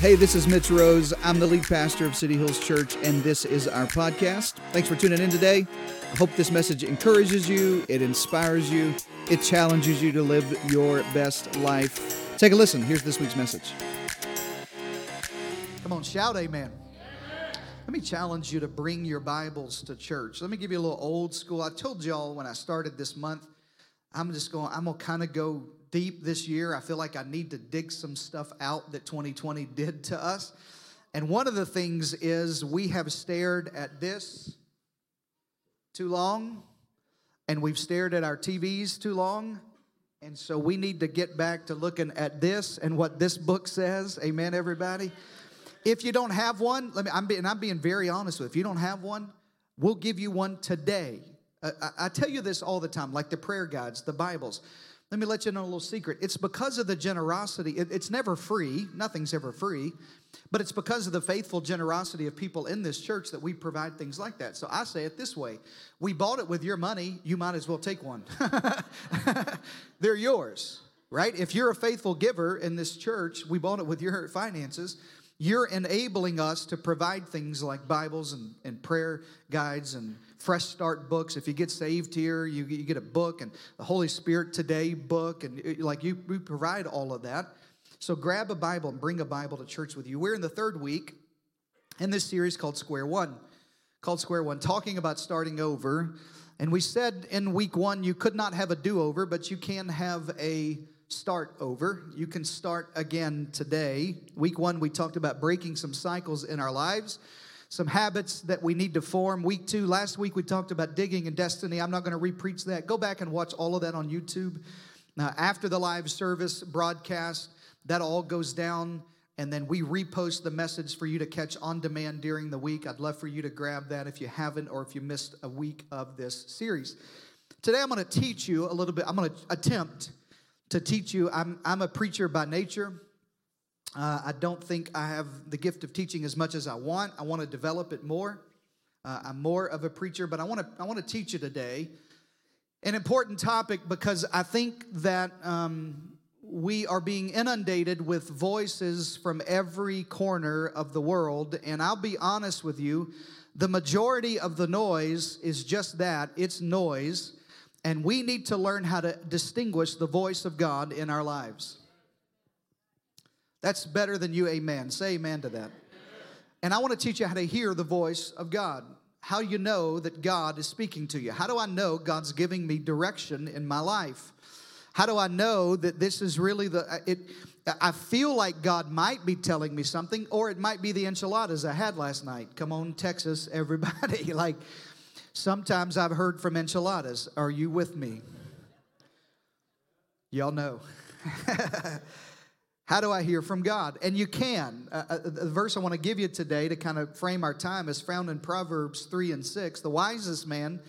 Hey, this is Mitch Rose. I'm the lead pastor of City Hills Church, and this is our podcast. Thanks for tuning in today. I hope this message encourages you, it inspires you, it challenges you to live your best life. Take a listen. Here's this week's message. Come on, shout amen. Let me challenge you to bring your Bibles to church. Let me give you a little old school. I told y'all when I started this month, I'm just going, I'm going to kind of go deep this year. I feel like I need to dig some stuff out that 2020 did to us. And one of the things is we have stared at this too long, and we've stared at our TVs too long. And so we need to get back to looking at this and what this book says. Amen, everybody. If you don't have one, let me, I'm being, I'm being very honest with you. If you don't have one, we'll give you one today. Uh, I, I tell you this all the time, like the prayer guides, the Bibles. Let me let you know a little secret. It's because of the generosity. It, it's never free, nothing's ever free, but it's because of the faithful generosity of people in this church that we provide things like that. So I say it this way We bought it with your money, you might as well take one. They're yours, right? If you're a faithful giver in this church, we bought it with your finances you're enabling us to provide things like Bibles and, and prayer guides and fresh start books. If you get saved here, you, you get a book and the Holy Spirit Today book, and it, like you, we provide all of that. So grab a Bible and bring a Bible to church with you. We're in the third week in this series called Square One, called Square One, talking about starting over. And we said in week one, you could not have a do over, but you can have a start over. You can start again today. Week one, we talked about breaking some cycles in our lives, some habits that we need to form. Week two, last week, we talked about digging and destiny. I'm not going to repreach that. Go back and watch all of that on YouTube. Now, after the live service broadcast, that all goes down and then we repost the message for you to catch on demand during the week. I'd love for you to grab that if you haven't or if you missed a week of this series. Today, I'm going to teach you a little bit, I'm going to attempt to teach you. I'm, I'm a preacher by nature. Uh, I don't think I have the gift of teaching as much as I want. I want to develop it more. Uh, I'm more of a preacher, but I want to I want to teach you today an important topic because I think that um, we are being inundated with voices from every corner of the world, and I'll be honest with you, the majority of the noise is just that. It's noise. And we need to learn how to distinguish the voice of God in our lives. That's better than you, amen. Say amen to that. And I want to teach you how to hear the voice of God. How you know that God is speaking to you. How do I know God's giving me direction in my life? How do I know that this is really the uh, it I feel like God might be telling me something or it might be the enchiladas I had last night. Come on Texas everybody. like Sometimes I've heard from enchiladas. Are you with me? Y'all know. How do I hear from God? And you can. Uh, uh, the verse I want to give you today to kind of frame our time is found in Proverbs 3 and 6. The wisest man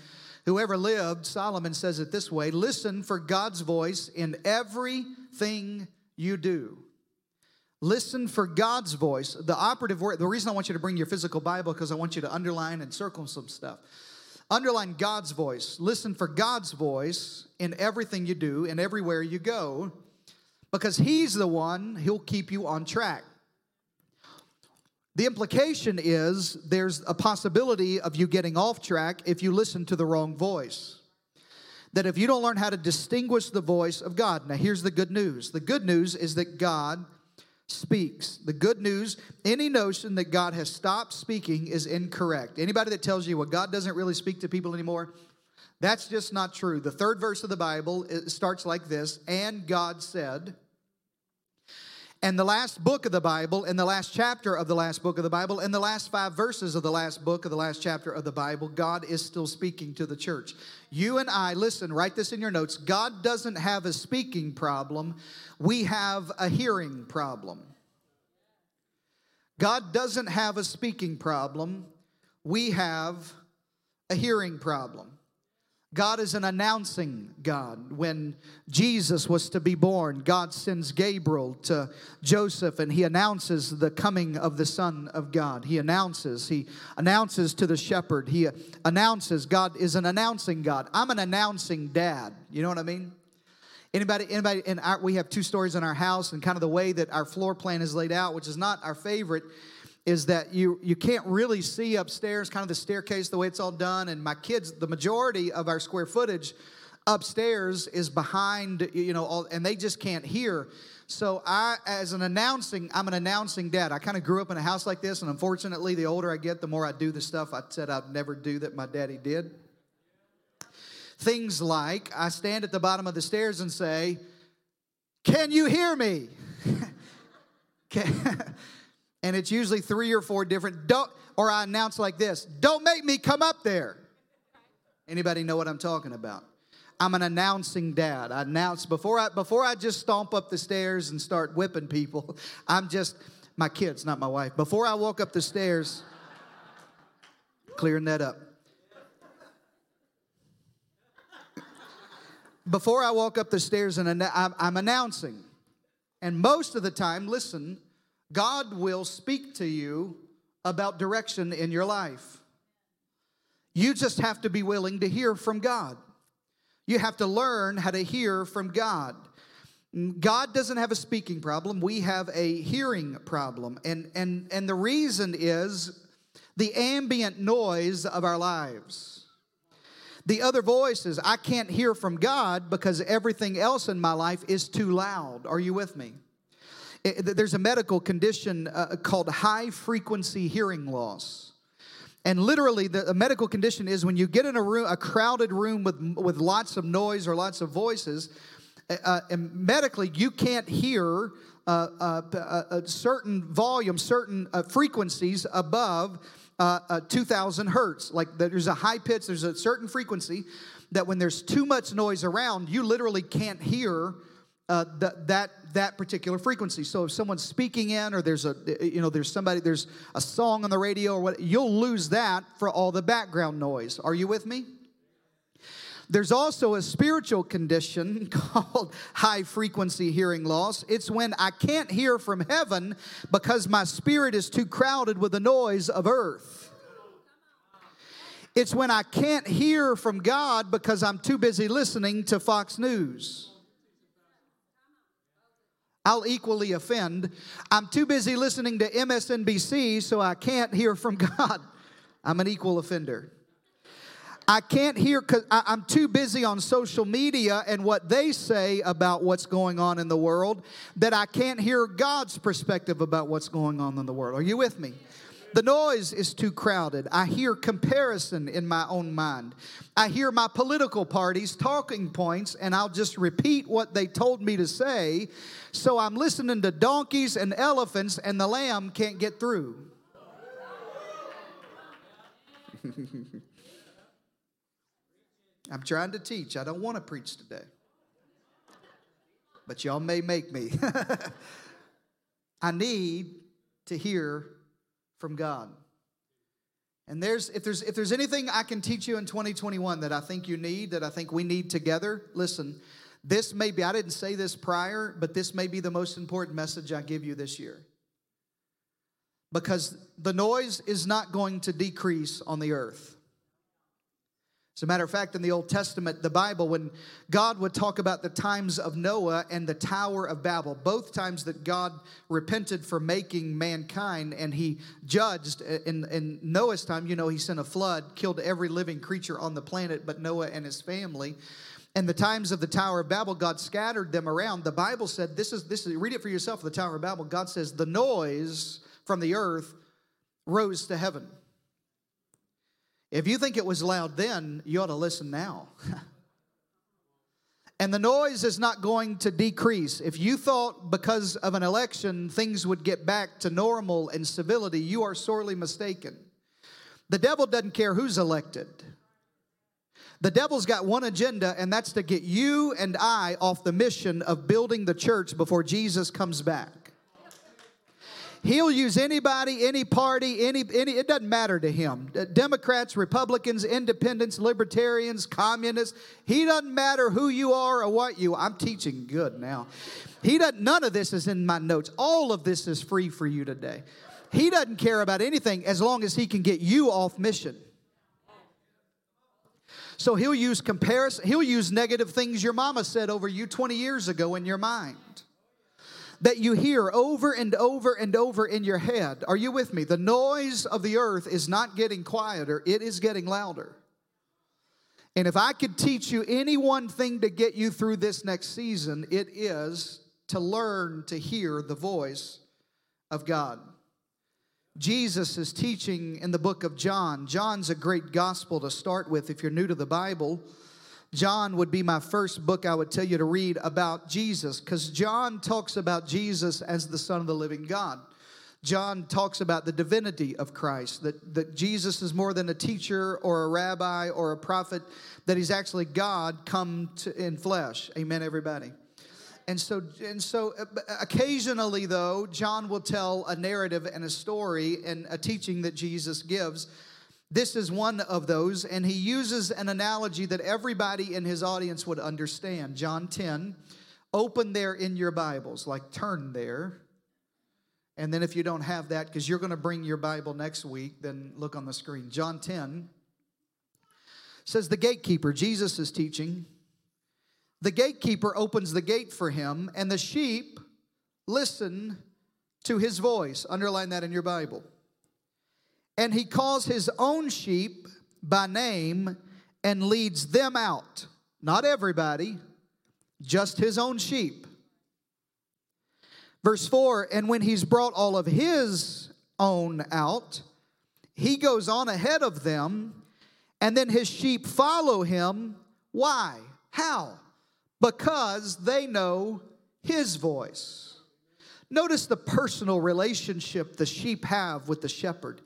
who ever lived, Solomon says it this way listen for God's voice in everything you do. Listen for God's voice. The operative word, the reason I want you to bring your physical Bible because I want you to underline and circle some stuff. Underline God's voice. Listen for God's voice in everything you do and everywhere you go because He's the one who'll keep you on track. The implication is there's a possibility of you getting off track if you listen to the wrong voice. That if you don't learn how to distinguish the voice of God. Now, here's the good news the good news is that God speaks. The good news, any notion that God has stopped speaking is incorrect. Anybody that tells you, well, God doesn't really speak to people anymore, that's just not true. The third verse of the Bible starts like this And God said, and the last book of the Bible, and the last chapter of the last book of the Bible, and the last five verses of the last book of the last chapter of the Bible, God is still speaking to the church. You and I, listen, write this in your notes. God doesn't have a speaking problem, we have a hearing problem. God doesn't have a speaking problem, we have a hearing problem. God is an announcing God. When Jesus was to be born, God sends Gabriel to Joseph and he announces the coming of the Son of God. He announces, he announces to the shepherd, he announces, God is an announcing God. I'm an announcing dad. You know what I mean? Anybody, anybody, and our, we have two stories in our house, and kind of the way that our floor plan is laid out, which is not our favorite, is that you you can't really see upstairs, kind of the staircase, the way it's all done. And my kids, the majority of our square footage upstairs is behind, you know, all, and they just can't hear. So I, as an announcing, I'm an announcing dad. I kind of grew up in a house like this, and unfortunately, the older I get, the more I do the stuff I said I'd never do that my daddy did. Things like I stand at the bottom of the stairs and say, "Can you hear me?" and it's usually three or four different. Don't, or I announce like this: "Don't make me come up there." Anybody know what I'm talking about? I'm an announcing dad. I announce before I before I just stomp up the stairs and start whipping people. I'm just my kids, not my wife. Before I walk up the stairs, clearing that up. Before I walk up the stairs and I'm announcing. And most of the time, listen, God will speak to you about direction in your life. You just have to be willing to hear from God. You have to learn how to hear from God. God doesn't have a speaking problem. We have a hearing problem. And, and, and the reason is the ambient noise of our lives. The other voices, I can't hear from God because everything else in my life is too loud. Are you with me? It, there's a medical condition uh, called high frequency hearing loss. And literally, the medical condition is when you get in a room, a crowded room with, with lots of noise or lots of voices, uh, uh and medically, you can't hear uh, uh, uh a certain volume, certain uh, frequencies above 2,000 hertz. Like there's a high pitch, there's a certain frequency that when there's too much noise around, you literally can't hear uh, that that particular frequency. So if someone's speaking in, or there's a you know there's somebody there's a song on the radio or what, you'll lose that for all the background noise. Are you with me? There's also a spiritual condition called high frequency hearing loss. It's when I can't hear from heaven because my spirit is too crowded with the noise of earth. It's when I can't hear from God because I'm too busy listening to Fox News. I'll equally offend. I'm too busy listening to MSNBC, so I can't hear from God. I'm an equal offender. I can't hear because I'm too busy on social media and what they say about what's going on in the world that I can't hear God's perspective about what's going on in the world. Are you with me? The noise is too crowded. I hear comparison in my own mind. I hear my political parties talking points, and I'll just repeat what they told me to say. So I'm listening to donkeys and elephants, and the lamb can't get through. I'm trying to teach. I don't want to preach today. But y'all may make me. I need to hear from God. And there's if there's if there's anything I can teach you in 2021 that I think you need, that I think we need together, listen, this may be, I didn't say this prior, but this may be the most important message I give you this year. Because the noise is not going to decrease on the earth. As a matter of fact, in the Old Testament, the Bible, when God would talk about the times of Noah and the Tower of Babel, both times that God repented for making mankind and he judged, uh, in, in Noah's time, you know, he sent a flood, killed every living creature on the planet but Noah and his family. And the times of the Tower of Babel, God scattered them around. The Bible said, this is, this is, read it for yourself, the Tower of Babel. God says, the noise from the earth rose to heaven. If you think it was loud then, you ought to listen now. and the noise is not going to decrease. If you thought because of an election things would get back to normal and civility, you are sorely mistaken. The devil doesn't care who's elected. The devil's got one agenda, and that's to get you and I off the mission of building the church before Jesus comes back. He'll use anybody, any party, any, any, it doesn't matter to him. Democrats, Republicans, independents, libertarians, communists. He doesn't matter who you are or what you I'm teaching good now. He doesn't, none of this is in my notes. All of this is free for you today. He doesn't care about anything as long as he can get you off mission. So he'll use comparison, he'll use negative things your mama said over you 20 years ago in your mind that you hear over and over and over in your head. Are you with me? The noise of the earth is not getting quieter, it is getting louder. And if I could teach you any one thing to get you through this next season, it is to learn to hear the voice of God. Jesus is teaching in the book of John. John's a great gospel to start with if you're new to the Bible. John would be my first book I would tell you to read about Jesus because John talks about Jesus as the Son of the living God. John talks about the divinity of Christ, that, that Jesus is more than a teacher or a rabbi or a prophet, that he's actually God come to, in flesh. Amen, everybody. And so, and so uh, occasionally, though, John will tell a narrative and a story and a teaching that Jesus gives. This is one of those, and he uses an analogy that everybody in his audience would understand. John 10, open there in your Bibles, like turn there. And then if you don't have that, because you're going to bring your Bible next week, then look on the screen. John 10 says, The gatekeeper, Jesus is teaching. The gatekeeper opens the gate for him, and the sheep listen to his voice. Underline that in your Bible. And he calls his own sheep by name and leads them out. Not everybody, just his own sheep. Verse 4 And when he's brought all of his own out, he goes on ahead of them, and then his sheep follow him. Why? How? because they know his voice. Notice the personal relationship the sheep have with the shepherd.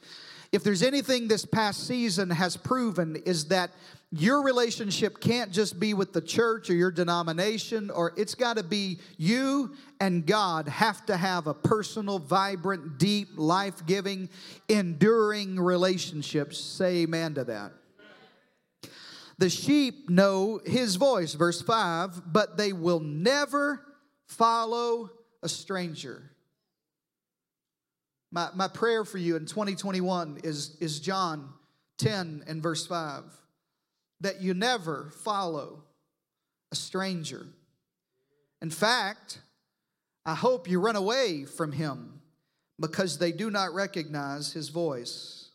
If there's anything this past season has proven is that your relationship can't just be with the church or your denomination or it's got to be you and God have to have a personal, vibrant, deep, life-giving, enduring relationship. Say amen to that. The sheep know his voice, verse 5, but they will never follow a stranger. My, my prayer for you in 2021 is, is John 10 and verse 5 that you never follow a stranger. In fact, I hope you run away from him because they do not recognize his voice.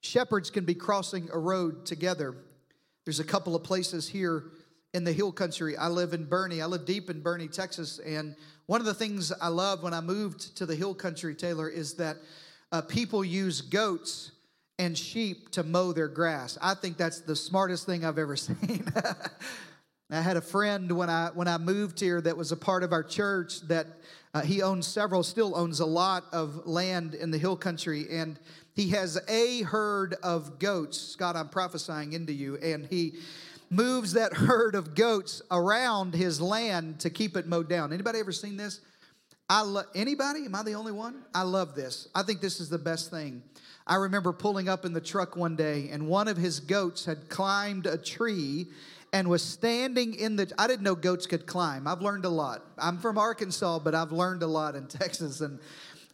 Shepherds can be crossing a road together there's a couple of places here in the hill country. I live in Boerne. I live deep in Boerne, Texas. And one of the things I love when I moved to the hill country, Taylor, is that uh, people use goats and sheep to mow their grass. I think that's the smartest thing I've ever seen. I had a friend when I when I moved here that was a part of our church that uh, he owns several, still owns a lot of land in the hill country, and he has a herd of goats. Scott, I'm prophesying into you. And he moves that herd of goats around his land to keep it mowed down. Anybody ever seen this? I lo- anybody? Am I the only one? I love this. I think this is the best thing. I remember pulling up in the truck one day, and one of his goats had climbed a tree and was standing in the. I didn't know goats could climb. I've learned a lot. I'm from Arkansas, but I've learned a lot in Texas. And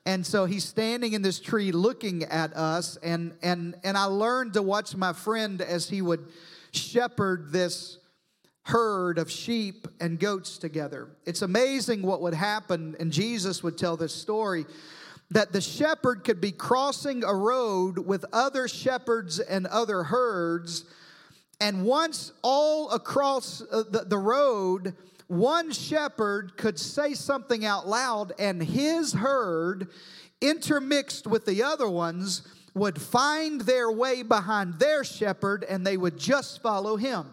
and so he's standing in this tree looking at us and and and I learned to watch my friend as he would shepherd this herd of sheep and goats together. It's amazing what would happen and Jesus would tell this story that the shepherd could be crossing a road with other shepherds and other herds and once all across uh, the, the road one shepherd could say something out loud, and his herd, intermixed with the other ones, would find their way behind their shepherd and they would just follow him.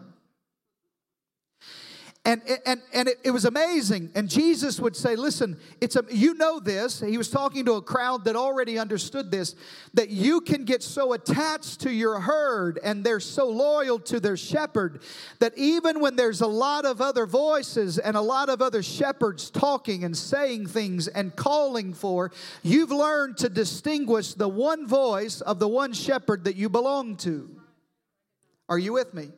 And, and, and it, it, was amazing. And Jesus would say, Listen, it's a, you know this. He was talking to a crowd that already understood this that you can get so attached to your herd and they're so loyal to their shepherd that even when there's a lot of other voices and a lot of other shepherds talking and saying things and calling for, you've learned to distinguish the one voice of the one shepherd that you belong to. Are you with me?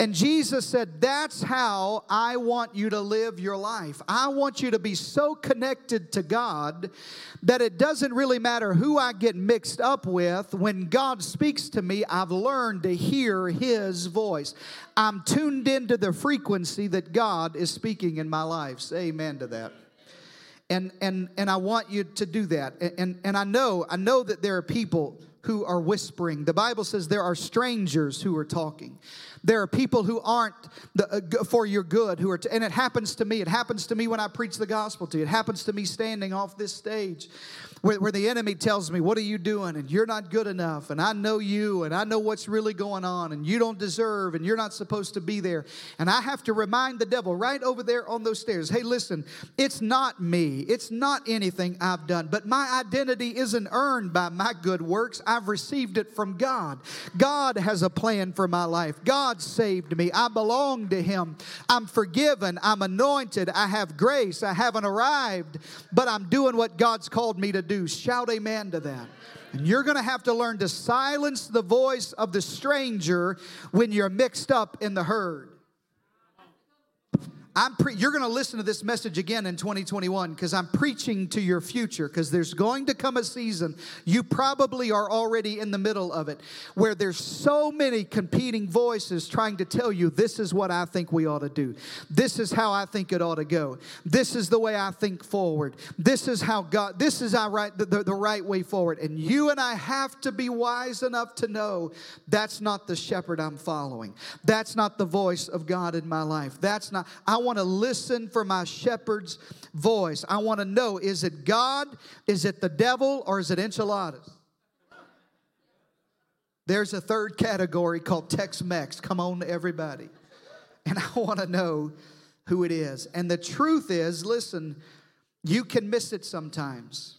And Jesus said, That's how I want you to live your life. I want you to be so connected to God that it doesn't really matter who I get mixed up with. When God speaks to me, I've learned to hear His voice. I'm tuned into the frequency that God is speaking in my life. Say amen to that and and and I want you to do that. And and I know I know that there are people who are whispering. The Bible says there are strangers who are talking. There are people who aren't the, uh, for your good who are, t- and it happens to me. It happens to me when I preach the gospel to you. It happens to me standing off this stage where, where the enemy tells me, What are you doing? And you're not good enough. And I know you, and I know what's really going on, and you don't deserve, and you're not supposed to be there. And I have to remind the devil right over there on those stairs hey, listen, it's not me, it's not anything I've done, but my identity isn't earned by my good works. I've received it from God. God has a plan for my life. God saved me. I belong to Him. I'm forgiven. I'm anointed. I have grace. I haven't arrived, but I'm doing what God's called me to do do. Shout amen to that. And you're going to have to learn to silence the voice of the stranger when you're mixed up in the herd. I'm pre- you're going to listen to this message again in 2021 because I'm preaching to your future because there's going to come a season, you probably are already in the middle of it, where there's so many competing voices trying to tell you this is what I think we ought to do. This is how I think it ought to go. This is the way I think forward. This is how God, this is our right, the, the, the right way forward. And you and I have to be wise enough to know that's not the shepherd I'm following. That's not the voice of God in my life. That's not, I want to listen for my shepherd's voice. I want to know is it God, is it the devil, or is it enchiladas? There's a third category called Tex Mex. Come on, everybody. And I want to know who it is. And the truth is listen, you can miss it sometimes.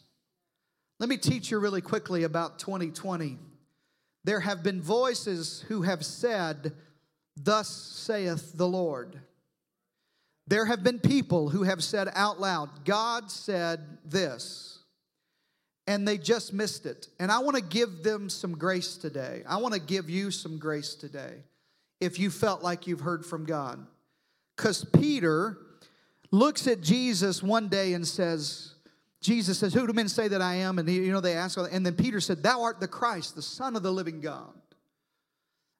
Let me teach you really quickly about 2020. There have been voices who have said, Thus saith the Lord. There have been people who have said out loud, God said this, and they just missed it. And I want to give them some grace today. I want to give you some grace today if you felt like you've heard from God. Because Peter looks at Jesus one day and says, Jesus says, Who do men say that I am? And you know, they ask, and then Peter said, Thou art the Christ, the Son of the living God.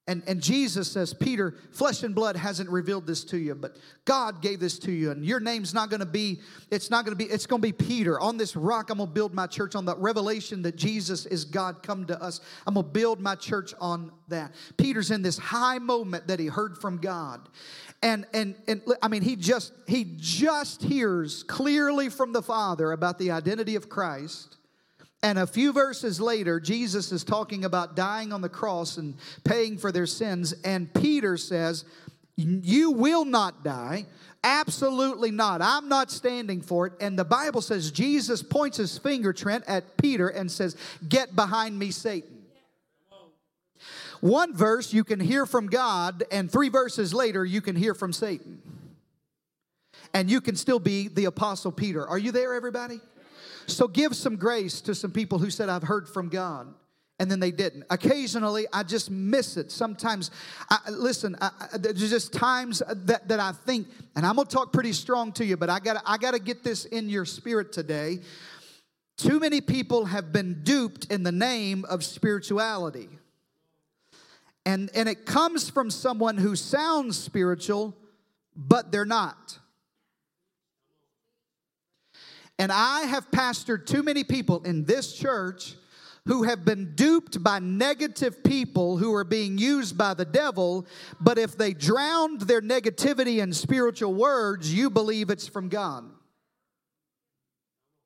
And, and Jesus says, Peter, flesh and blood hasn't revealed this to you, but God gave this to you. And your name's not gonna be, it's not gonna be, it's gonna be Peter. On this rock, I'm gonna build my church on the revelation that Jesus is God come to us. I'm gonna build my church on that. Peter's in this high moment that he heard from God. And and and I mean, he just he just hears clearly from the Father about the identity of Christ and a few verses later, Jesus is talking about dying on the cross and paying for their sins. And Peter says, You will not die. Absolutely not. I'm not standing for it. And the Bible says Jesus points his finger, Trent, at Peter and says, Get behind me, Satan. One verse you can hear from God, and three verses later you can hear from Satan. And you can still be the Apostle Peter. Are you there, everybody? So give some grace to some people who said, I've heard from God. And then they didn't. Occasionally, I just miss it. Sometimes, I, listen, I, there's just times that, that I think, and I'm gonna talk pretty strong to you, but I gotta, I gotta get this in your spirit today. Too many people have been duped in the name of spirituality. And, and it comes from someone who sounds spiritual, but they're not. And I have pastored too many people in this church who have been duped by negative people who are being used by the devil, but if they drowned their negativity in spiritual words, you believe it's from God.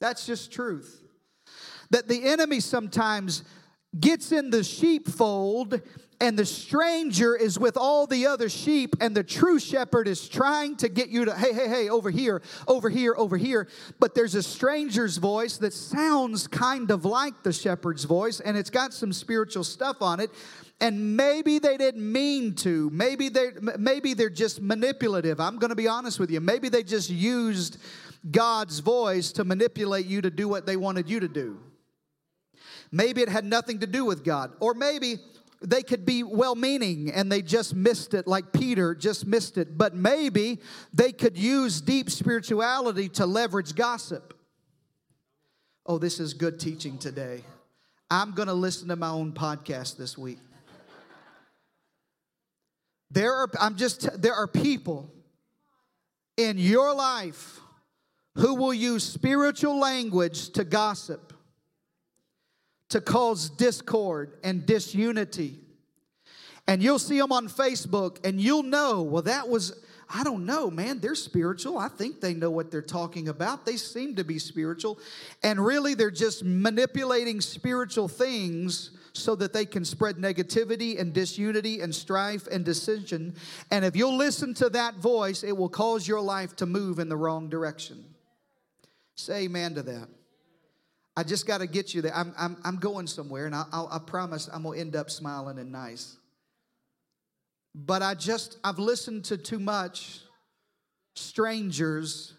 That's just truth. That the enemy sometimes gets in the sheepfold and the stranger is with all the other sheep, and the true shepherd is trying to get you to, hey, hey, hey, over here, over here, over here. But there's a stranger's voice that sounds kind of like the shepherd's voice, and it's got some spiritual stuff on it. And maybe they didn't mean to. Maybe they maybe they're just manipulative. I'm going to be honest with you. Maybe they just used God's voice to manipulate you to do what they wanted you to do. Maybe it had nothing to do with God. Or maybe they could be well meaning and they just missed it, like Peter just missed it. But maybe they could use deep spirituality to leverage gossip. Oh, this is good teaching today. I'm going to listen to my own podcast this week. There are, I'm just, there are people in your life who will use spiritual language to gossip, to cause discord and disunity. And you'll see them on Facebook and you'll know, well, that was, I don't know, man, they're spiritual. I think they know what they're talking about. They seem to be spiritual. And really, they're just manipulating spiritual things so that they can spread negativity and disunity and strife and dissension. And if you'll listen to that voice, it will cause your life to move in the wrong direction. Say amen to that. I just got to get you there. I'm, I'm, I'm going somewhere, and I, I, I promise I'm going to end up smiling and nice. But I just, I've listened to too much strangers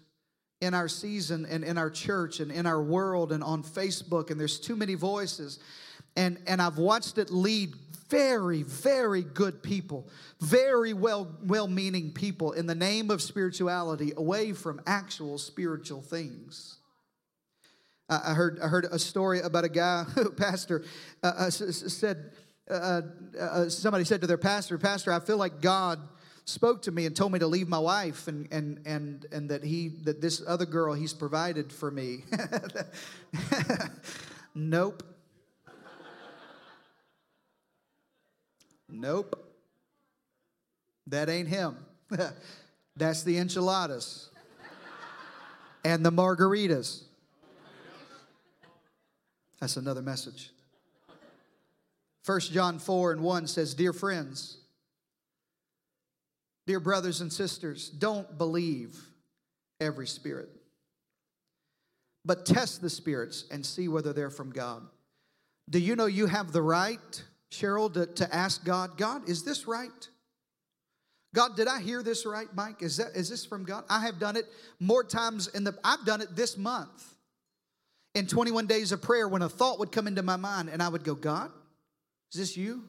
in our season and in our church and in our world and on Facebook, and there's too many voices and and I've watched it lead very very good people very well well-meaning people in the name of spirituality away from actual spiritual things I heard I heard a story about a guy who, pastor uh, uh said uh, uh, uh, somebody said to their pastor pastor I feel like God spoke to me and told me to leave my wife and and and and that he that this other girl he's provided for me nope Nope. That ain't him. That's the enchiladas and the margaritas. That's another message. 1 John 4 and 1 says, Dear friends, dear brothers and sisters, don't believe every spirit, but test the spirits and see whether they're from God. Do you know you have the right Cheryl, to, to ask God, God, is this right? God, did I hear this right, Mike? Is that is this from God? I have done it more times in the I've done it this month. In 21 days of prayer, when a thought would come into my mind, and I would go, God, is this you?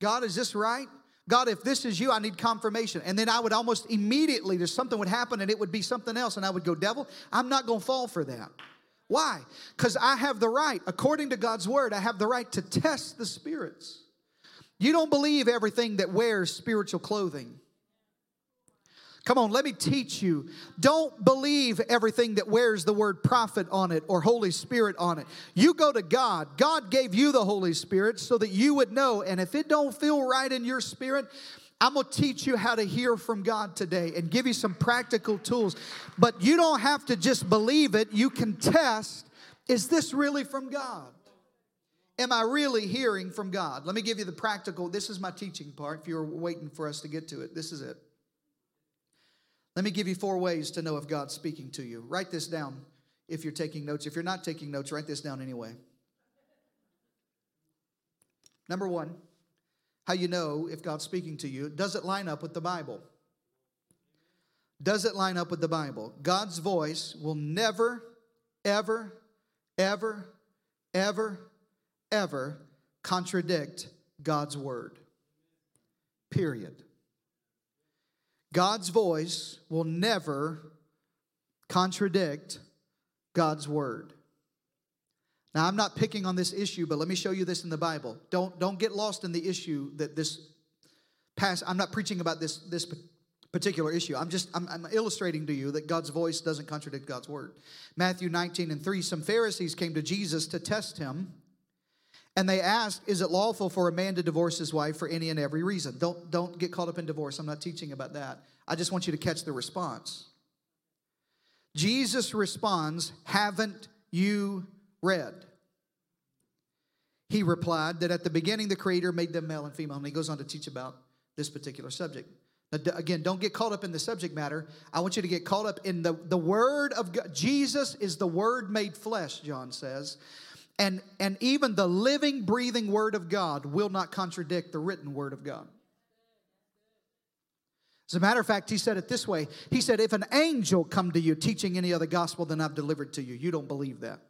God, is this right? God, if this is you, I need confirmation. And then I would almost immediately, there's something would happen and it would be something else. And I would go, Devil, I'm not going to fall for that. Why? Because I have the right, according to God's word, I have the right to test the spirits. You don't believe everything that wears spiritual clothing. Come on, let me teach you. Don't believe everything that wears the word prophet on it or Holy Spirit on it. You go to God. God gave you the Holy Spirit so that you would know. And if it don't feel right in your spirit, I'm going to teach you how to hear from God today and give you some practical tools. But you don't have to just believe it, you can test is this really from God? Am I really hearing from God? Let me give you the practical. This is my teaching part. If you're waiting for us to get to it, this is it. Let me give you four ways to know if God's speaking to you. Write this down if you're taking notes. If you're not taking notes, write this down anyway. Number one, how you know if God's speaking to you. Does it line up with the Bible? Does it line up with the Bible? God's voice will never, ever, ever, ever, ever contradict God's word. Period. God's voice will never contradict God's word. Now, I'm not picking on this issue, but let me show you this in the Bible. Don't, don't get lost in the issue that this past, I'm not preaching about this, this particular issue. I'm just, I'm, I'm illustrating to you that God's voice doesn't contradict God's word. Matthew 19 and 3, some Pharisees came to Jesus to test him. And they asked, Is it lawful for a man to divorce his wife for any and every reason? Don't, don't get caught up in divorce. I'm not teaching about that. I just want you to catch the response. Jesus responds, Haven't you read. He replied that at the beginning the Creator made them male and female. And he goes on to teach about this particular subject. Now, again, don't get caught up in the subject matter. I want you to get caught up in the, the Word of God. Jesus is the Word made flesh, John says. And, and even the living, breathing Word of God will not contradict the written Word of God. As a matter of fact, he said it this way He said, If an angel come to you teaching any other gospel than I've delivered to you, you don't believe that.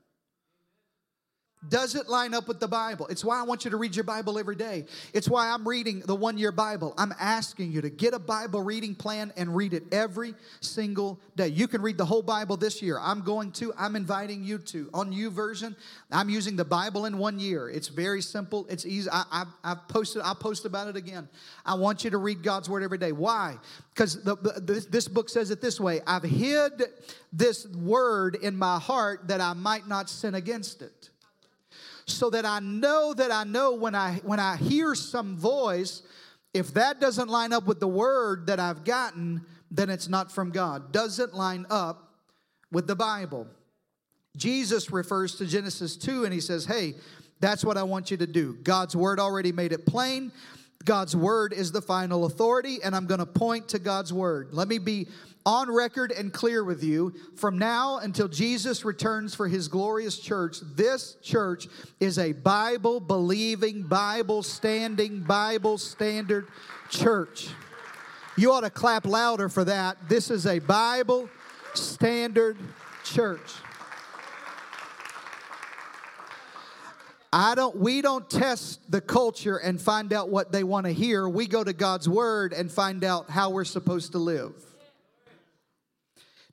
Does it line up with the Bible? It's why I want you to read your Bible every day. It's why I'm reading the one year Bible. I'm asking you to get a Bible reading plan and read it every single day. You can read the whole Bible this year. I'm going to, I'm inviting you to. On YouVersion, I'm using the Bible in one year. It's very simple, it's easy. I, I, I've posted, I'll post about it again. I want you to read God's Word every day. Why? Because this, this book says it this way I've hid this Word in my heart that I might not sin against it so that I know that I know when I when I hear some voice, if that doesn't line up with the word that I've gotten, then it's not from God. Doesn't line up with the Bible. Jesus refers to Genesis 2 and he says, Hey, that's what I want you to do. God's word already made it plain. God's word is the final authority, and I'm going to point to God's word. Let me be on record and clear with you from now until Jesus returns for his glorious church, this church is a Bible believing, Bible standing, Bible standard church. You ought to clap louder for that. This is a Bible standard church. I don't we don't test the culture and find out what they want to hear. We go to God's word and find out how we're supposed to live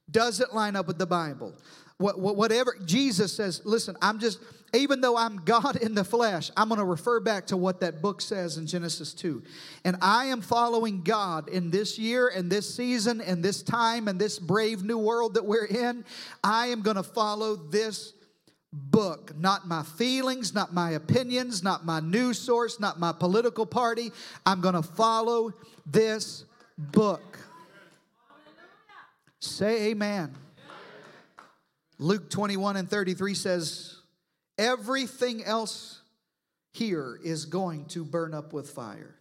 doesn't line up with the Bible. What, whatever Jesus says, listen, I'm just, even though I'm God in the flesh, I'm going to refer back to what that book says in Genesis 2. And I am following God in this year and this season and this time and this brave new world that we're in. I am going to follow this book, not my feelings, not my opinions, not my news source, not my political party. I'm going to follow this book. Say amen. Luke 21 and 33 says, Everything else here is going to burn up with fire.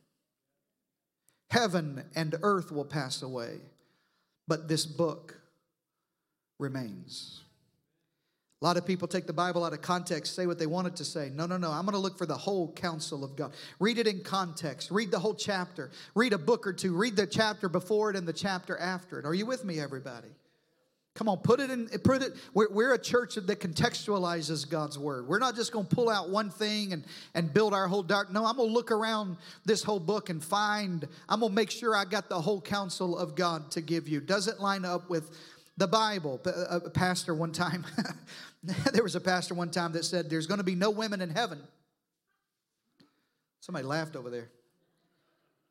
Heaven and earth will pass away, but this book remains. A lot of people take the Bible out of context, say what they want it to say. No, no, no. I'm going to look for the whole counsel of God. Read it in context. Read the whole chapter. Read a book or two. Read the chapter before it and the chapter after it. Are you with me, everybody? Come on, put it in, put it. We're, we're a church that contextualizes God's word. We're not just going to pull out one thing and, and build our whole dark. No, I'm going to look around this whole book and find, I'm going to make sure I got the whole counsel of God to give you. Does it line up with the Bible. A pastor one time, there was a pastor one time that said, There's going to be no women in heaven. Somebody laughed over there.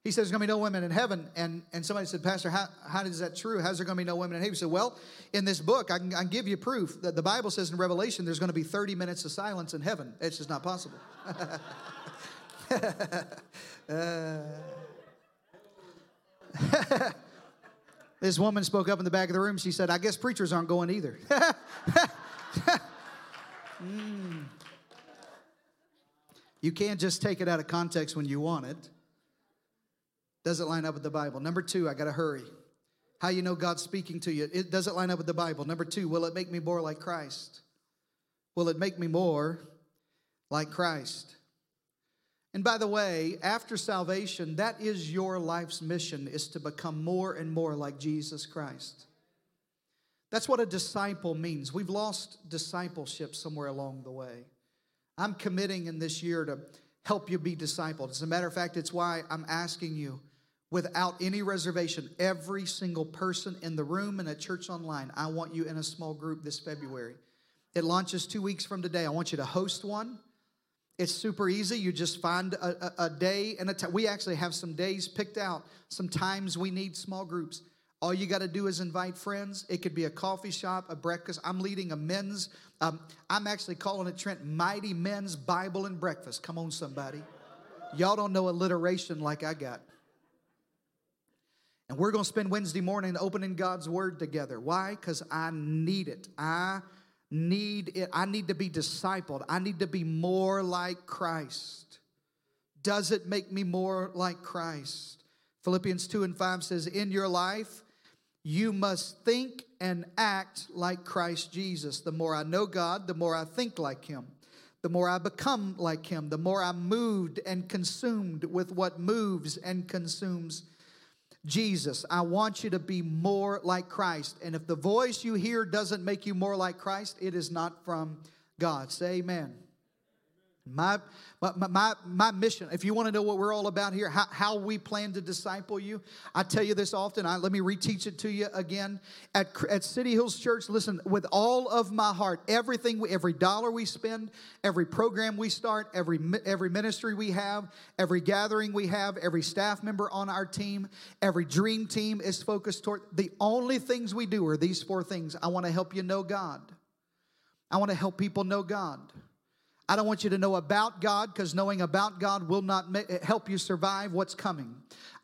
He says there's going to be no women in heaven. And, and somebody said, Pastor, how, how is that true? How's there going to be no women in heaven? He said, Well, in this book, I can, I can give you proof that the Bible says in Revelation there's going to be 30 minutes of silence in heaven. It's just not possible. uh, This woman spoke up in the back of the room. She said, I guess preachers aren't going either. mm. You can't just take it out of context when you want it. Doesn't line up with the Bible. Number two, I got to hurry. How you know God's speaking to you? It doesn't line up with the Bible. Number two, will it make me more like Christ? Will it make me more like Christ? And by the way, after salvation, that is your life's mission is to become more and more like Jesus Christ. That's what a disciple means. We've lost discipleship somewhere along the way. I'm committing in this year to help you be discipled. As a matter of fact, it's why I'm asking you without any reservation, every single person in the room and at church online, I want you in a small group this February. It launches two weeks from today. I want you to host one. It's super easy. You just find a, a, a day and a time. We actually have some days picked out, some times we need small groups. All you got to do is invite friends. It could be a coffee shop, a breakfast. I'm leading a men's, um, I'm actually calling it Trent Mighty Men's Bible and Breakfast. Come on, somebody. Y'all don't know alliteration like I got. And we're going to spend Wednesday morning opening God's Word together. Why? Because I need it. I need it. I need to be discipled. I need to be more like Christ. Does it make me more like Christ? Philippians 2 and 5 says, In your life, you must think and act like Christ Jesus. The more I know God, the more I think like Him. The more I become like Him, the more I'm moved and consumed with what moves and consumes Jesus. I want you to be more like Christ. And if the voice you hear doesn't make you more like Christ, it is not from God. Say amen. My, my, my, my mission, if you want to know what we're all about here, how, how we plan to disciple you, I tell you this often. I, let me reteach it to you again. At, at City Hills Church, listen, with all of my heart, everything, every dollar we spend, every program we start, every, every ministry we have, every gathering we have, every staff member on our team, every dream team is focused toward the only things we do are these four things. I want to help you know God, I want to help people know God. I don't want you to know about God because knowing about God will not eh, help you survive what's coming.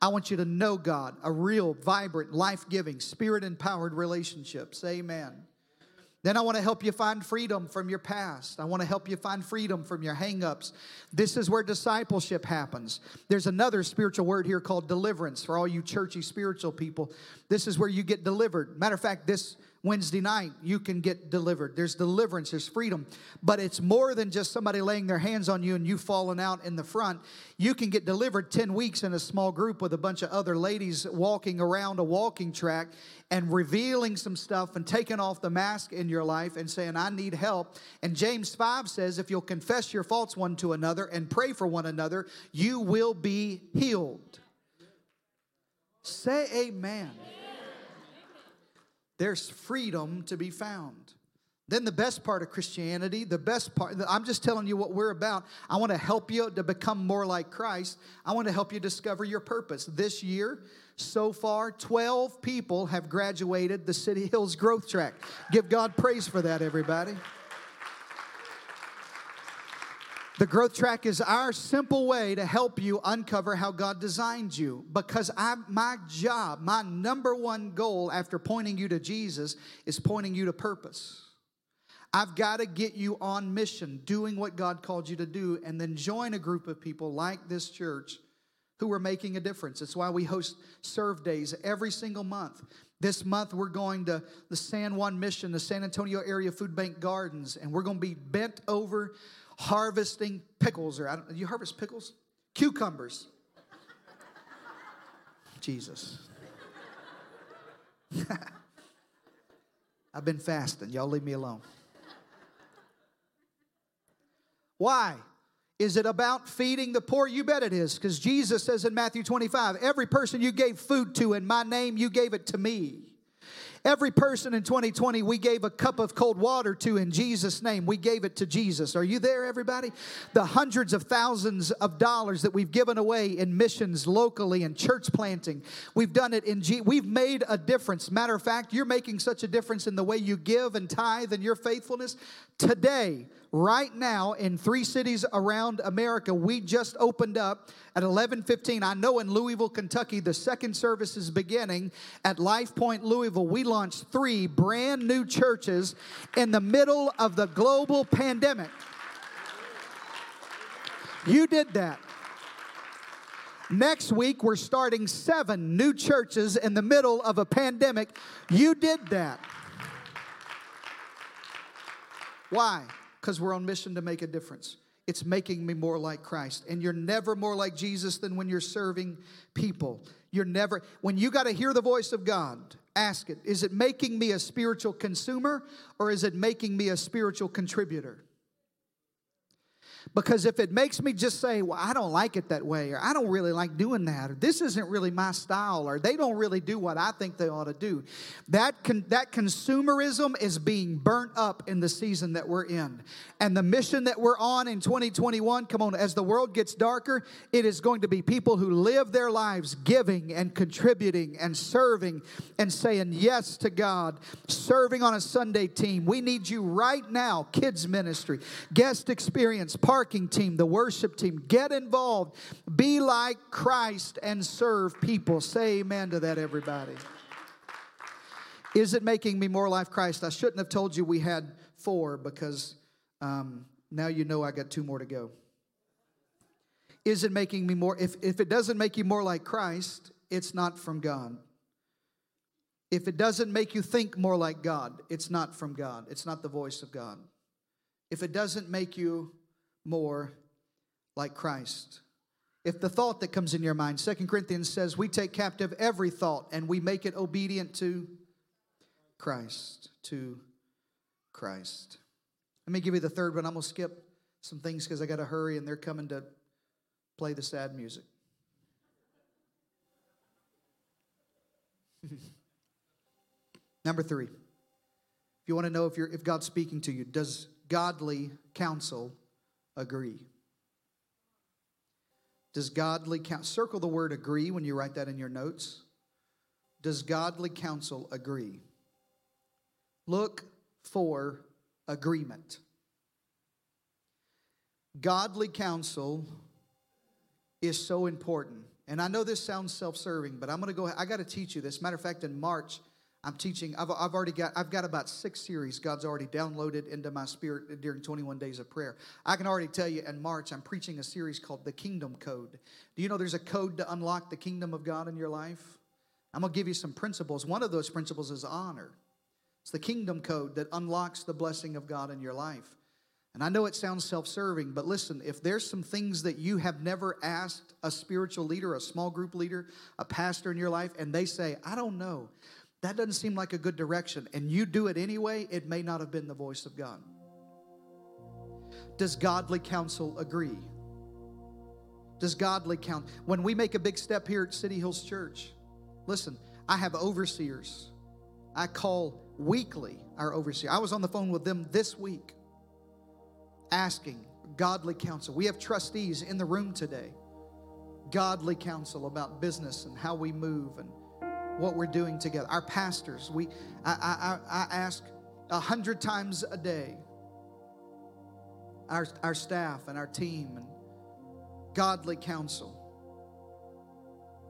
I want you to know God, a real, vibrant, life giving, spirit empowered relationship. Say amen. Then I want to help you find freedom from your past. I want to help you find freedom from your hangups. This is where discipleship happens. There's another spiritual word here called deliverance for all you churchy spiritual people. This is where you get delivered. Matter of fact, this Wednesday night, you can get delivered. There's deliverance, there's freedom. But it's more than just somebody laying their hands on you and you falling out in the front. You can get delivered 10 weeks in a small group with a bunch of other ladies walking around a walking track and revealing some stuff and taking off the mask in your life and saying, I need help. And James 5 says, if you'll confess your faults one to another and pray for one another, you will be healed. Say amen there's freedom to be found. Then the best part of Christianity, the best part, I'm just telling you what we're about. I want to help you to become more like Christ. I want to help you discover your purpose. This year, so far, 12 people have graduated the City Hills Growth Track. Give God praise for that, everybody. The growth track is our simple way to help you uncover how God designed you. Because I, my job, my number one goal after pointing you to Jesus is pointing you to purpose. I've got to get you on mission, doing what God called you to do, and then join a group of people like this church who are making a difference. It's why we host serve days every single month. This month, we're going to the San Juan Mission, the San Antonio Area Food Bank Gardens, and we're going to be bent over harvesting pickles, or I don't, you harvest pickles? Cucumbers. Jesus. I've been fasting. Y'all leave me alone. Why? Is it about feeding the poor? You bet it is, because Jesus says in Matthew 25, every person you gave food to in my name, you gave it to me. Every person in 2020 we gave a cup of cold water to in Jesus' name. We gave it to Jesus. Are you there, everybody? The hundreds of thousands of dollars that we've given away in missions locally and church planting. We've done it in G. We've made a difference. Matter of fact, you're making such a difference in the way you give and tithe and your faithfulness. Today, right now in three cities around America. We just opened up at 11:15. I know in Louisville, Kentucky, the second service is beginning at Life Point Louisville. We launched three brand new churches in the middle of the global pandemic. You did that. Next week, we're starting seven new churches in the middle of a pandemic. You did that. Why? Because we're on mission to make a difference. It's making me more like Christ. And you're never more like Jesus than when you're serving people. You're never, when you got to hear the voice of God, ask it is it making me a spiritual consumer or is it making me a spiritual contributor? Because if it makes me just say, well, I don't like it that way, or I don't really like doing that, or this isn't really my style, or they don't really do what I think they ought to do, that, con- that consumerism is being burnt up in the season that we're in. And the mission that we're on in 2021, come on, as the world gets darker, it is going to be people who live their lives giving and contributing and serving and saying yes to God, serving on a Sunday team. We need you right now, kids' ministry, guest experience, parking team, the worship team. Get involved. Be like Christ and serve people. Say amen to that, everybody. Is it making me more like Christ? I shouldn't have told you we had four because um, now you know I got two more to go. Is it making me more? If, if it doesn't make you more like Christ, it's not from God. If it doesn't make you think more like God, it's not from God. It's not the voice of God. If it doesn't make you more like Christ. If the thought that comes in your mind, Second Corinthians says, we take captive every thought and we make it obedient to Christ, to Christ. Let me give you the third one. I'm going to skip some things because I got to hurry and they're coming to play the sad music. Number three, if you want to know if, you're, if God's speaking to you, does godly counsel agree? Does godly counsel, circle the word agree when you write that in your notes. Does godly counsel agree? Look for agreement. Godly counsel is so important. And I know this sounds self serving, but I'm going to go, I got to teach you this. Matter of fact, in March, I'm teaching, I've, I've already got, I've got about six series God's already downloaded into my spirit during 21 days of prayer. I can already tell you in March, I'm preaching a series called The Kingdom Code. Do you know there's a code to unlock the kingdom of God in your life? I'm to give you some principles. One of those principles is honor. It's the kingdom code that unlocks the blessing of God in your life. And I know it sounds self serving, but listen, if there's some things that you have never asked a spiritual leader, a small group leader, a pastor in your life, and they say, I don't know, that doesn't seem like a good direction, and you do it anyway, it may not have been the voice of God. Does godly counsel agree? Does godly count? When we make a big step here at City Hills Church, listen, I have overseers. I call weekly our overseer. I was on the phone with them this week asking godly counsel. We have trustees in the room today, godly counsel about business and how we move and what we're doing together. Our pastors, we I, I, I ask a hundred times a day. Our, our staff and our team and godly counsel.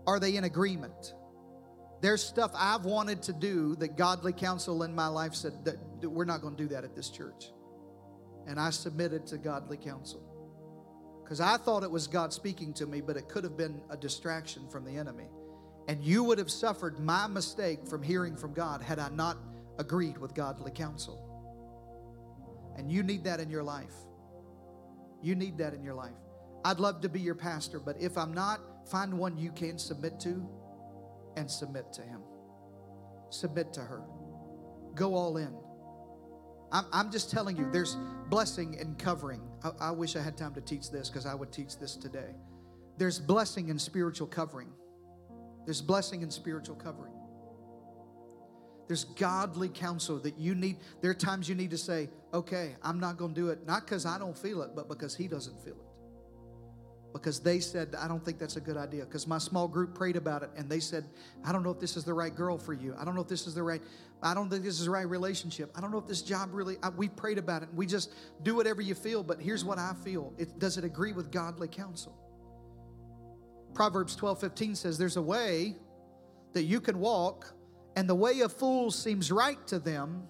Are they in agreement? There's stuff I've wanted to do that godly counsel in my life said that we're not going to do that at this church. And I submitted to godly counsel. Because I thought it was God speaking to me, but it could have been a distraction from the enemy. And you would have suffered my mistake from hearing from God had I not agreed with godly counsel. And you need that in your life. You need that in your life. I'd love to be your pastor, but if I'm not, find one you can submit to and submit to him. Submit to her. Go all in. I'm, I'm just telling you, there's blessing in covering. I, I wish I had time to teach this because I would teach this today. There's blessing in spiritual covering. There's blessing and spiritual covering. There's godly counsel that you need. There are times you need to say, okay, I'm not going to do it, not because I don't feel it, but because he doesn't feel it because they said, I don't think that's a good idea. Because my small group prayed about it and they said, I don't know if this is the right girl for you. I don't know if this is the right, I don't think this is the right relationship. I don't know if this job really, I, we prayed about it. And we just do whatever you feel, but here's what I feel. It, does it agree with godly counsel? Proverbs 12 15 says, There's a way that you can walk, and the way of fools seems right to them,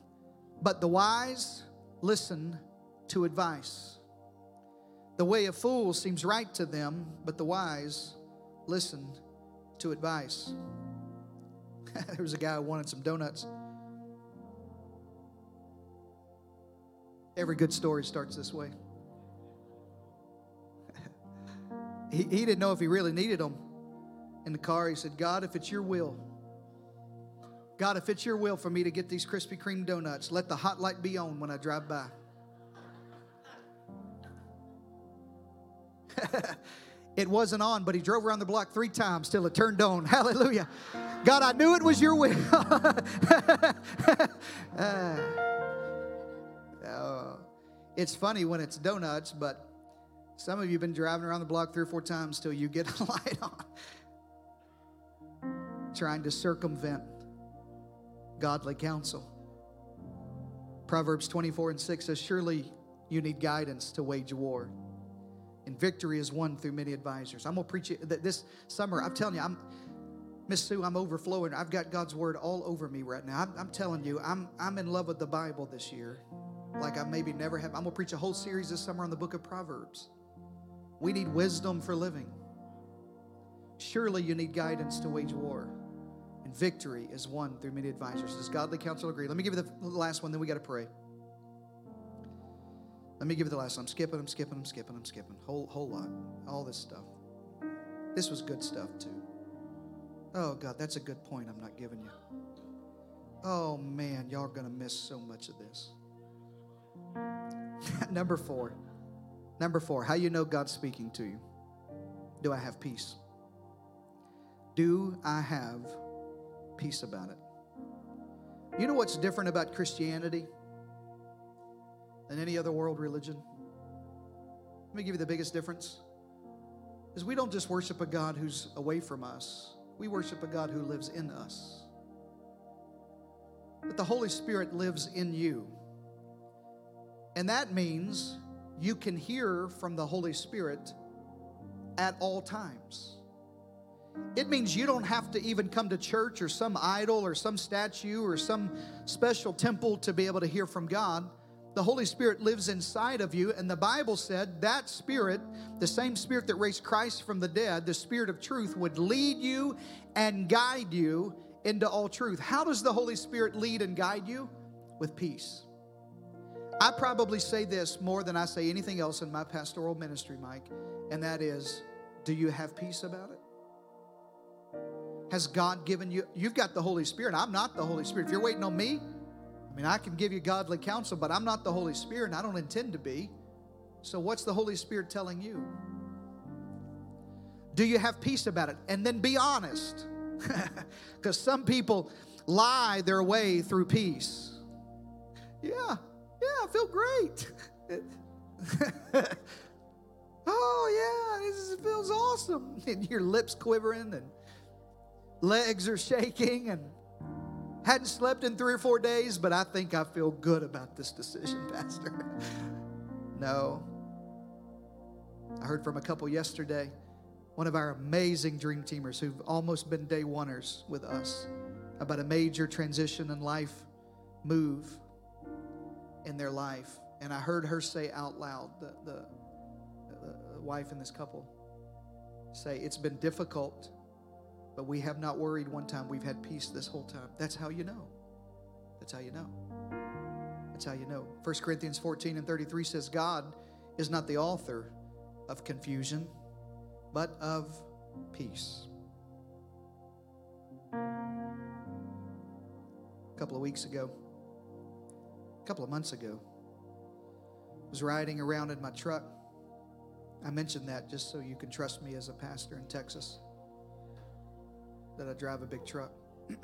but the wise listen to advice. The way of fools seems right to them, but the wise listen to advice. there was a guy who wanted some donuts. Every good story starts this way. He, he didn't know if he really needed them. In the car, he said, God, if it's your will, God, if it's your will for me to get these Krispy Kreme donuts, let the hot light be on when I drive by. it wasn't on, but he drove around the block three times till it turned on. Hallelujah. God, I knew it was your will. uh, oh. It's funny when it's donuts, but some of you have been driving around the block three or four times till you get a light on. Trying to circumvent godly counsel. Proverbs 24 and 6 says, Surely you need guidance to wage war. And victory is won through many advisors. I'm going to preach it this summer. I'm telling you, I'm Miss Sue, I'm overflowing. I've got God's word all over me right now. I'm, I'm, telling you, I'm, I'm in love with the Bible this year, like I maybe never have. I'm going to preach a whole series this summer on the book of Proverbs. We need wisdom for living. Surely you need guidance to wage war. And victory is won through many advisors. Does godly counsel agree? Let me give you the last one, then we got to pray. Let me give you the last one. I'm skipping, I'm skipping, I'm skipping, I'm skipping. Whole, whole lot. All this stuff. This was good stuff, too. Oh, God, that's a good point I'm not giving you. Oh, man, y'all are going to miss so much of this. Number four. Number four, how you know God's speaking to you. Do I have peace? Do I have peace about it? You know what's different about Christianity than any other world religion? Let me give you the biggest difference. Is we don't just worship a God who's away from us. We worship a God who lives in us. That the Holy Spirit lives in you. And that means you can hear from the Holy Spirit at all times. It means you don't have to even come to church or some idol or some statue or some special temple to be able to hear from God. The Holy Spirit lives inside of you, and the Bible said that Spirit, the same Spirit that raised Christ from the dead, the Spirit of truth, would lead you and guide you into all truth. How does the Holy Spirit lead and guide you? With peace. I probably say this more than I say anything else in my pastoral ministry, Mike, and that is do you have peace about it? Has God given you? You've got the Holy Spirit. I'm not the Holy Spirit. If you're waiting on me, I mean, I can give you godly counsel, but I'm not the Holy Spirit and I don't intend to be. So, what's the Holy Spirit telling you? Do you have peace about it? And then be honest. Because some people lie their way through peace. Yeah, yeah, I feel great. oh, yeah, this feels awesome. And your lips quivering and legs are shaking and hadn't slept in three or four days, but I think I feel good about this decision, Pastor. no. I heard from a couple yesterday, one of our amazing dream teamers who've almost been day oneers with us, about a major transition in life, move in their life. And I heard her say out loud, the, the, the wife in this couple, say, It's been difficult but we have not worried one time. We've had peace this whole time. That's how you know. That's how you know. That's how you know. 1 Corinthians 14 and 33 says, God is not the author of confusion, but of peace. A couple of weeks ago, a couple of months ago, I was riding around in my truck. I mentioned that just so you can trust me as a pastor in Texas that I drive a big truck.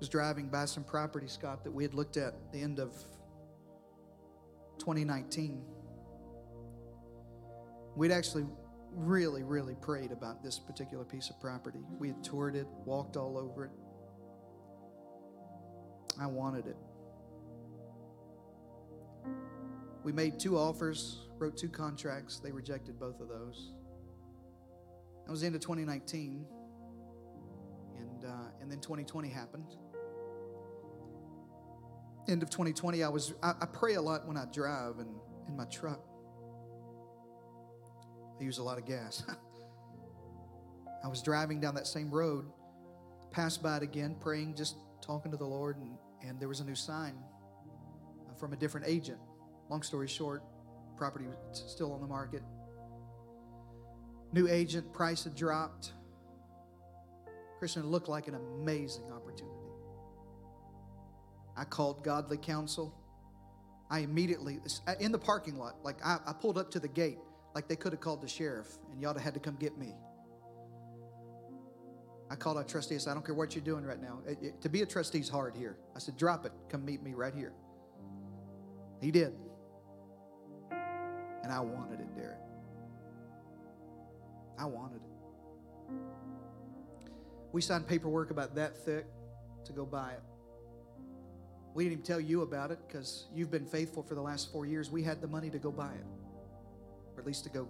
was driving by some property, Scott, that we had looked at the end of 2019. We'd actually really, really prayed about this particular piece of property. We had toured it, walked all over it. I wanted it. We made two offers, wrote two contracts. They rejected both of those. That was the end of 2019. And, uh, and then 2020 happened. End of 2020, I was I, I pray a lot when I drive and in my truck. I use a lot of gas. I was driving down that same road, passed by it again, praying, just talking to the Lord, and, and there was a new sign uh, from a different agent. Long story short, property was still on the market. New agent, price had dropped. Christian, it looked like an amazing opportunity. I called godly counsel. I immediately, in the parking lot, like I, I pulled up to the gate, like they could have called the sheriff and y'all had to come get me. I called our trustee. I said, I don't care what you're doing right now. It, it, to be a trustee is hard here. I said, drop it. Come meet me right here. He did. And I wanted it, Derek. I wanted it. We signed paperwork about that thick to go buy it. We didn't even tell you about it because you've been faithful for the last four years. We had the money to go buy it, or at least to go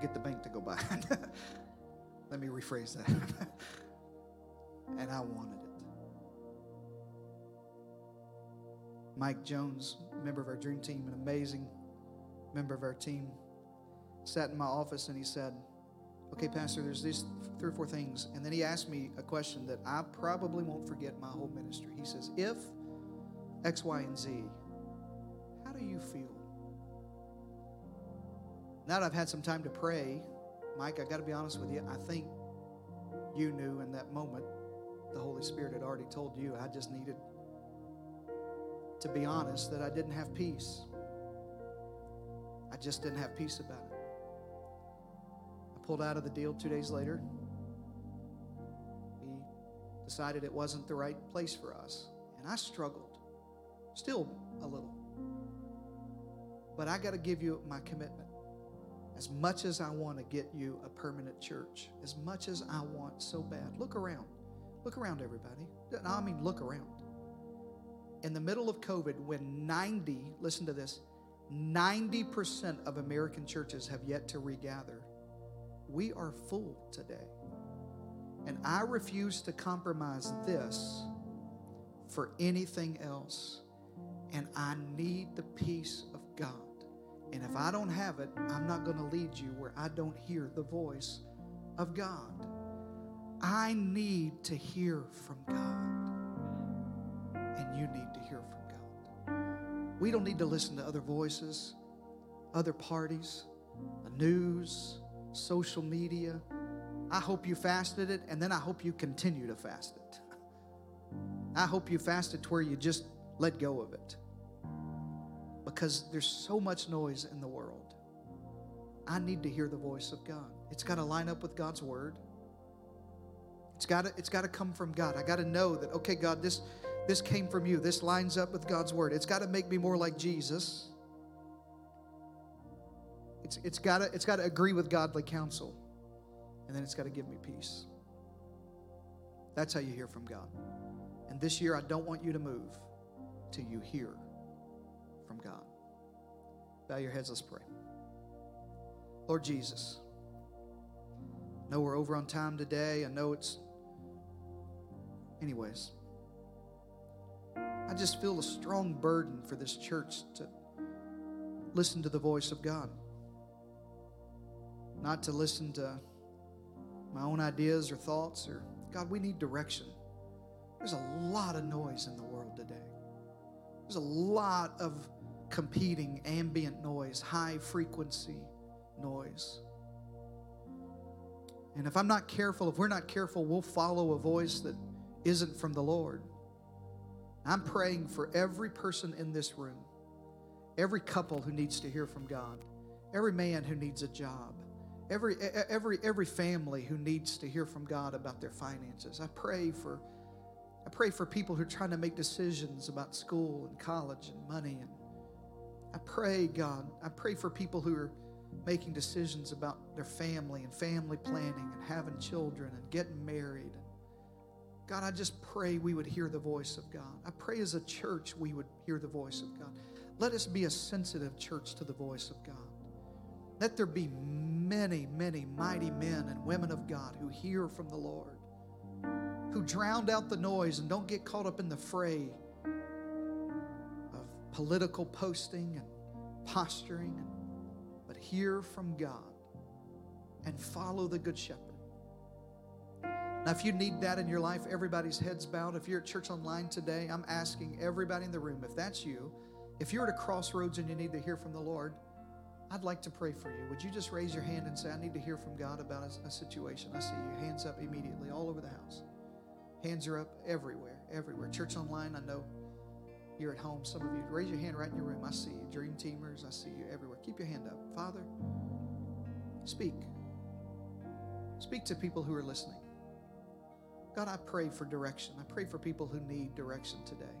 get the bank to go buy it. Let me rephrase that. and I wanted it. Mike Jones, member of our dream team, an amazing member of our team, sat in my office and he said, okay, Pastor, there's these three or four things. And then he asked me a question that I probably won't forget my whole ministry. He says, if X, Y, and Z, how do you feel? Now that I've had some time to pray, Mike, I got to be honest with you. I think you knew in that moment the Holy Spirit had already told you. I just needed to be honest, that I didn't have peace. I just didn't have peace about it. I pulled out of the deal two days later. We decided it wasn't the right place for us. And I struggled, still a little. But I got to give you my commitment. As much as I want to get you a permanent church, as much as I want so bad, look around. Look around, everybody. I mean, look around. In the middle of COVID, when 90, listen to this, 90% of American churches have yet to regather, we are full today. And I refuse to compromise this for anything else. And I need the peace of God. And if I don't have it, I'm not going to lead you where I don't hear the voice of God. I need to hear from God. And you need to hear from God. We don't need to listen to other voices, other parties, the news, social media. I hope you fasted it, and then I hope you continue to fast it. I hope you fasted to where you just let go of it. Because there's so much noise in the world. I need to hear the voice of God. It's got to line up with God's word. It's got to it's got to come from God. I got to know that okay, God, this this came from you. This lines up with God's word. It's got to make me more like Jesus. It's it's got to it's got to agree with godly counsel. And then it's got to give me peace. That's how you hear from God. And this year I don't want you to move till you hear from God. Bow your heads, let's pray. Lord Jesus, I know we're over on time today. I know it's Anyways, I just feel a strong burden for this church to listen to the voice of God, not to listen to my own ideas or thoughts or God, we need direction. There's a lot of noise in the world today. There's a lot of competing ambient noise, high frequency noise. And if I'm not careful, if we're not careful, we'll follow a voice that isn't from the Lord. I'm praying for every person in this room, every couple who needs to hear from God, every man who needs a job, every every every family who needs to hear from God about their finances. I pray for I pray for people who are trying to make decisions about school and college and money and I pray God, I pray for people who are making decisions about their family and family planning and having children and getting married God, I just pray we would hear the voice of God. I pray as a church we would hear the voice of God. Let us be a sensitive church to the voice of God. Let there be many, many mighty men and women of God who hear from the Lord, who drowned out the noise and don't get caught up in the fray of political posting and posturing, but hear from God and follow the Good Shepherd. Now, if you need that in your life, everybody's heads bowed. If you're at church online today, I'm asking everybody in the room, if that's you, if you're at a crossroads and you need to hear from the Lord, I'd like to pray for you. Would you just raise your hand and say, I need to hear from God about a, a situation? I see you. Hands up immediately, all over the house. Hands are up everywhere, everywhere. Church online, I know you're at home. Some of you, raise your hand right in your room. I see you. Dream teamers, I see you everywhere. Keep your hand up. Father, speak. Speak to people who are listening. God, I pray for direction. I pray for people who need direction today.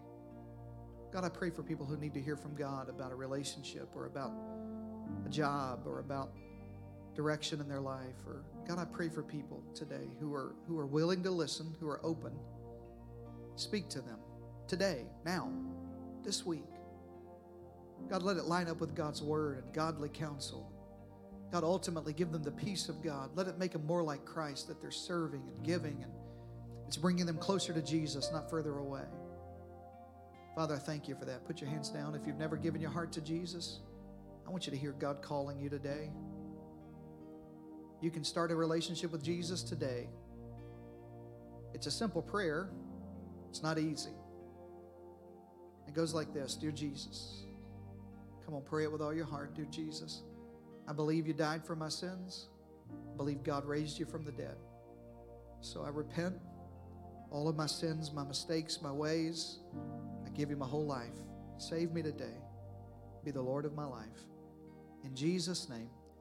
God, I pray for people who need to hear from God about a relationship or about a job or about direction in their life. Or God, I pray for people today who are who are willing to listen, who are open. Speak to them today, now, this week. God, let it line up with God's word and godly counsel. God, ultimately give them the peace of God. Let it make them more like Christ, that they're serving and giving and it's bringing them closer to Jesus, not further away. Father, I thank you for that. Put your hands down. If you've never given your heart to Jesus, I want you to hear God calling you today. You can start a relationship with Jesus today. It's a simple prayer, it's not easy. It goes like this Dear Jesus, come on, pray it with all your heart. Dear Jesus, I believe you died for my sins. I believe God raised you from the dead. So I repent all of my sins, my mistakes, my ways. I give you my whole life. Save me today. Be the Lord of my life. In Jesus' name,